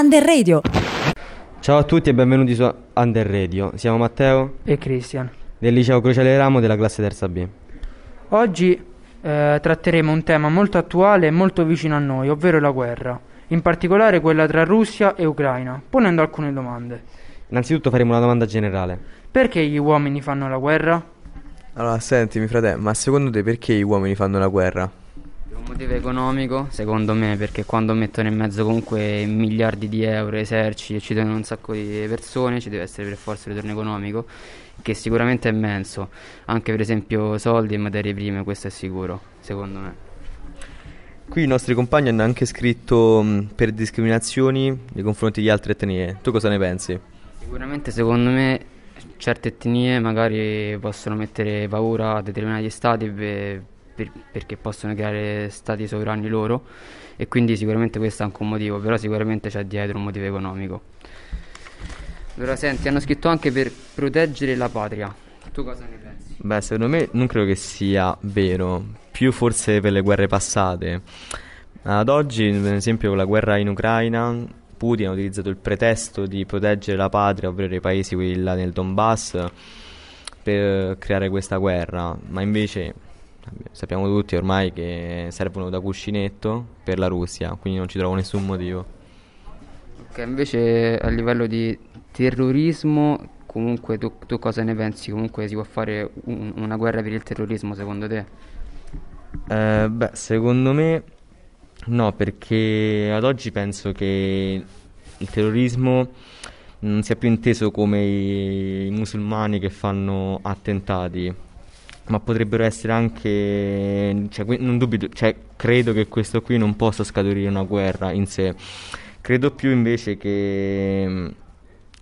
Under Radio. Ciao a tutti e benvenuti su Under Radio. Siamo Matteo e Cristian del liceo Crociale Ramo della classe terza B. Oggi eh, tratteremo un tema molto attuale e molto vicino a noi, ovvero la guerra, in particolare quella tra Russia e Ucraina, ponendo alcune domande. Innanzitutto faremo una domanda generale. Perché gli uomini fanno la guerra? Allora, sentimi fratello, ma secondo te perché gli uomini fanno la guerra? Motivo economico, secondo me, perché quando mettono in mezzo comunque miliardi di euro, eserciti, uccidono un sacco di persone, ci deve essere per forza il ritorno economico, che sicuramente è immenso, anche per esempio soldi e materie prime, questo è sicuro, secondo me. Qui i nostri compagni hanno anche scritto mh, per discriminazioni nei confronti di altre etnie. Tu cosa ne pensi? Sicuramente secondo me certe etnie magari possono mettere paura a determinati stati per, per, perché possono creare stati sovrani loro e quindi sicuramente questo è anche un motivo, però sicuramente c'è dietro un motivo economico. Allora senti, hanno scritto anche per proteggere la patria. Tu cosa ne pensi? Beh, secondo me non credo che sia vero, più forse per le guerre passate. Ad oggi, per esempio, con la guerra in Ucraina, Putin ha utilizzato il pretesto di proteggere la patria, ovvero i paesi quelli là nel Donbass, per creare questa guerra, ma invece sappiamo tutti ormai che servono da cuscinetto per la Russia, quindi non ci trovo nessun motivo. Ok, invece a livello di terrorismo, comunque tu, tu cosa ne pensi? Comunque si può fare un, una guerra per il terrorismo secondo te? Eh, beh, secondo me no, perché ad oggi penso che il terrorismo non sia più inteso come i, i musulmani che fanno attentati, ma potrebbero essere anche, cioè, non dubito, cioè, credo che questo qui non possa scaturire una guerra in sé. Credo più invece che mm,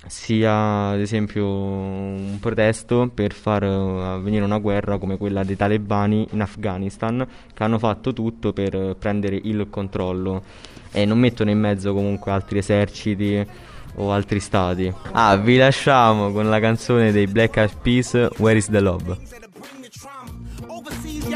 sia ad esempio un protesto per far avvenire una guerra come quella dei talebani in Afghanistan che hanno fatto tutto per prendere il controllo e non mettono in mezzo comunque altri eserciti o altri stati. Ah, vi lasciamo con la canzone dei Black Eyed Peas Where is the Love?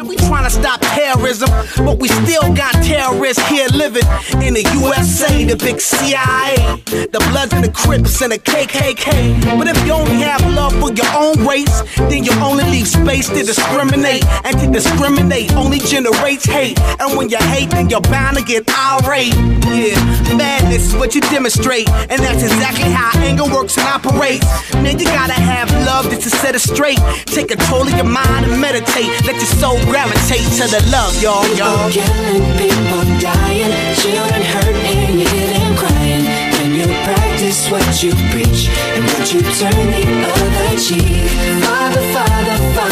We trying to stop terrorism, but we still got terrorists here living in the USA, the big CIA, the Bloods and the Crips and the KKK. But if you only have love for your own race, then you only leave space to discriminate. And to discriminate only generates hate. And when you hate, then you're bound to get irate. Yeah, madness is what you demonstrate, and that's exactly how anger works and operates. Man, you gotta have love just to set it straight. Take control of your mind and meditate. Let your soul gravitate to the love, y'all, y'all. People killing, people dying, children crying. You practice what you preach and what you turn the other cheek. Father, Father, Father,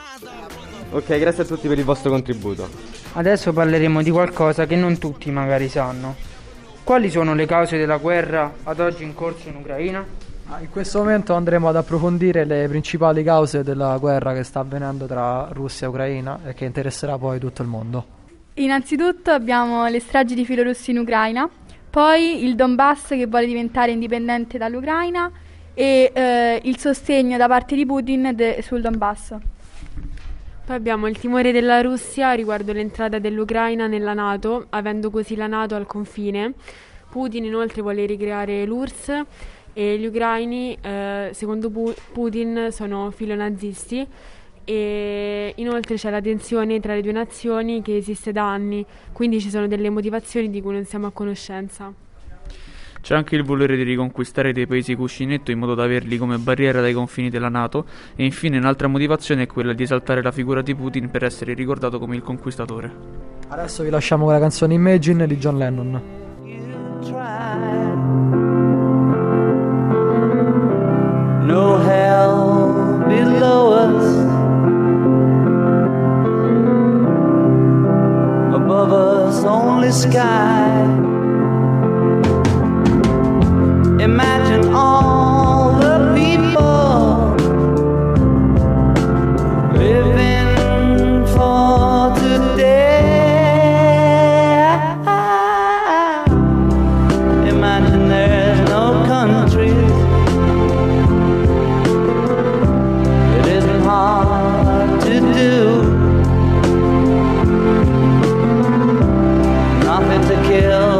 Ok, grazie a tutti per il vostro contributo. Adesso parleremo di qualcosa che non tutti magari sanno. Quali sono le cause della guerra ad oggi in corso in Ucraina? Ah, In questo momento andremo ad approfondire le principali cause della guerra che sta avvenendo tra Russia e Ucraina e che interesserà poi tutto il mondo. Innanzitutto abbiamo le stragi di filorussi in Ucraina, poi il Donbass che vuole diventare indipendente dall'Ucraina e eh, il sostegno da parte di Putin de- sul Donbass. Poi abbiamo il timore della Russia riguardo l'entrata dell'Ucraina nella Nato, avendo così la Nato al confine. Putin inoltre vuole ricreare l'URSS e gli ucraini, eh, secondo Pu- Putin, sono filonazisti e inoltre c'è la tensione tra le due nazioni che esiste da anni, quindi ci sono delle motivazioni di cui non siamo a conoscenza. C'è anche il volere di riconquistare dei paesi cuscinetto in modo da averli come barriera dai confini della Nato e infine un'altra motivazione è quella di esaltare la figura di Putin per essere ricordato come il conquistatore. Adesso vi lasciamo con la canzone Imagine di John Lennon. No hell below us. Above us only sky. to kill.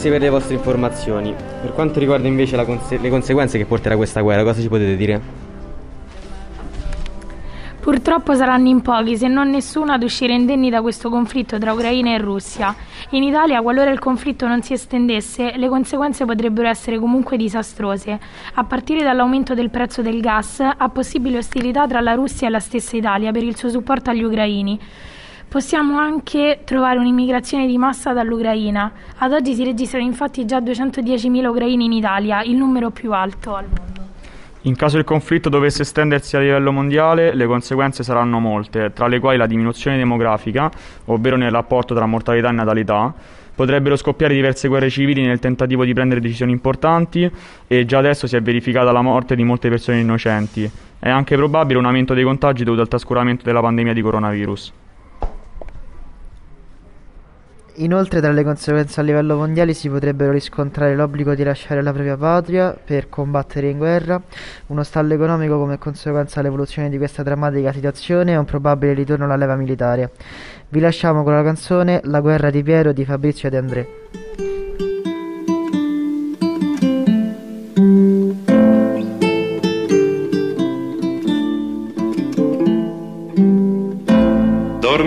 Grazie per le vostre informazioni. Per quanto riguarda invece conse- le conseguenze che porterà questa guerra, cosa ci potete dire? Purtroppo saranno in pochi, se non nessuno, ad uscire indenni da questo conflitto tra Ucraina e Russia. In Italia, qualora il conflitto non si estendesse, le conseguenze potrebbero essere comunque disastrose, a partire dall'aumento del prezzo del gas a possibili ostilità tra la Russia e la stessa Italia per il suo supporto agli ucraini. Possiamo anche trovare un'immigrazione di massa dall'Ucraina. Ad oggi si registrano infatti già 210.000 ucraini in Italia, il numero più alto al mondo. In caso il conflitto dovesse estendersi a livello mondiale, le conseguenze saranno molte, tra le quali la diminuzione demografica, ovvero nel rapporto tra mortalità e natalità, potrebbero scoppiare diverse guerre civili nel tentativo di prendere decisioni importanti e già adesso si è verificata la morte di molte persone innocenti. È anche probabile un aumento dei contagi dovuto al trascuramento della pandemia di coronavirus. Inoltre tra le conseguenze a livello mondiale si potrebbero riscontrare l'obbligo di lasciare la propria patria per combattere in guerra, uno stallo economico come conseguenza dell'evoluzione di questa drammatica situazione e un probabile ritorno alla leva militare. Vi lasciamo con la canzone La guerra di Piero di Fabrizio De André.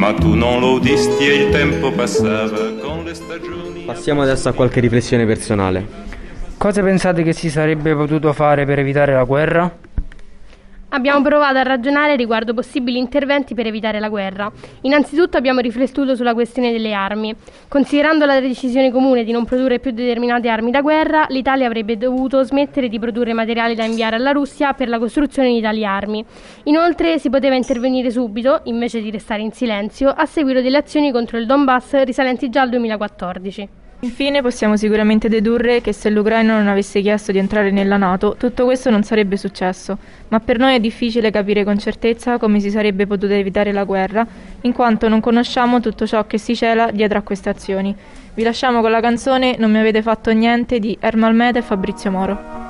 Ma tu non lo udisti e il tempo passava con le stagioni. Passiamo adesso a qualche riflessione personale. Cosa pensate che si sarebbe potuto fare per evitare la guerra? Abbiamo provato a ragionare riguardo possibili interventi per evitare la guerra. Innanzitutto abbiamo riflettuto sulla questione delle armi. Considerando la decisione comune di non produrre più determinate armi da guerra, l'Italia avrebbe dovuto smettere di produrre materiali da inviare alla Russia per la costruzione di tali armi. Inoltre si poteva intervenire subito, invece di restare in silenzio, a seguito delle azioni contro il Donbass risalenti già al 2014. Infine possiamo sicuramente dedurre che se l'Ucraina non avesse chiesto di entrare nella Nato, tutto questo non sarebbe successo, ma per noi è difficile capire con certezza come si sarebbe potuta evitare la guerra, in quanto non conosciamo tutto ciò che si cela dietro a queste azioni. Vi lasciamo con la canzone Non mi avete fatto niente di Ermal Meta e Fabrizio Moro.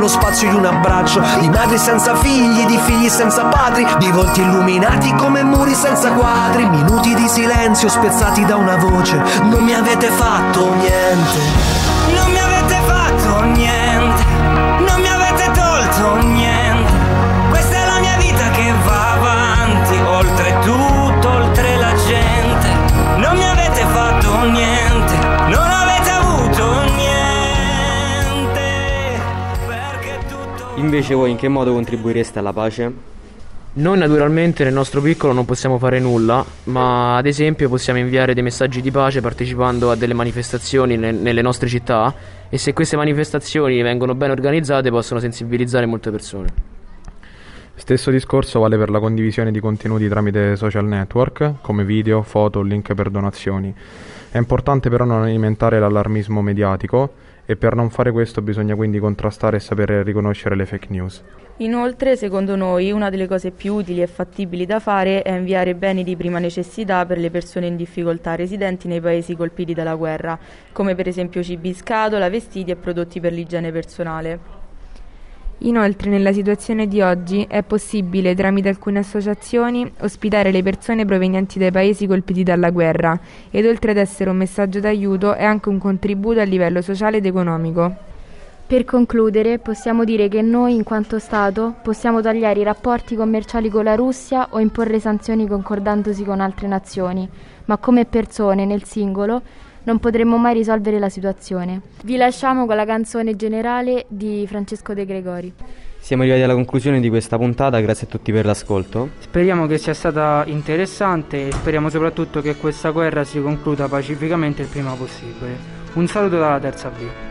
lo spazio di un abbraccio. Di madri senza figli, di figli senza padri Di volti illuminati come muri senza quadri. Minuti di silenzio spezzati da una voce. Non mi avete fatto niente Invece voi in che modo contribuireste alla pace? Noi naturalmente nel nostro piccolo non possiamo fare nulla, ma ad esempio possiamo inviare dei messaggi di pace partecipando a delle manifestazioni ne- nelle nostre città e se queste manifestazioni vengono ben organizzate possono sensibilizzare molte persone. Stesso discorso vale per la condivisione di contenuti tramite social network, come video, foto, link per donazioni. È importante però non alimentare l'allarmismo mediatico e per non fare questo bisogna quindi contrastare e sapere riconoscere le fake news. Inoltre, secondo noi, una delle cose più utili e fattibili da fare è inviare beni di prima necessità per le persone in difficoltà residenti nei paesi colpiti dalla guerra, come per esempio cibi in scatola, vestiti e prodotti per l'igiene personale. Inoltre, nella situazione di oggi è possibile, tramite alcune associazioni, ospitare le persone provenienti dai paesi colpiti dalla guerra ed oltre ad essere un messaggio d'aiuto è anche un contributo a livello sociale ed economico. Per concludere, possiamo dire che noi, in quanto Stato, possiamo tagliare i rapporti commerciali con la Russia o imporre sanzioni concordandosi con altre nazioni, ma come persone, nel singolo, non potremmo mai risolvere la situazione. Vi lasciamo con la canzone generale di Francesco De Gregori. Siamo arrivati alla conclusione di questa puntata, grazie a tutti per l'ascolto. Speriamo che sia stata interessante e speriamo soprattutto che questa guerra si concluda pacificamente il prima possibile. Un saluto dalla terza B.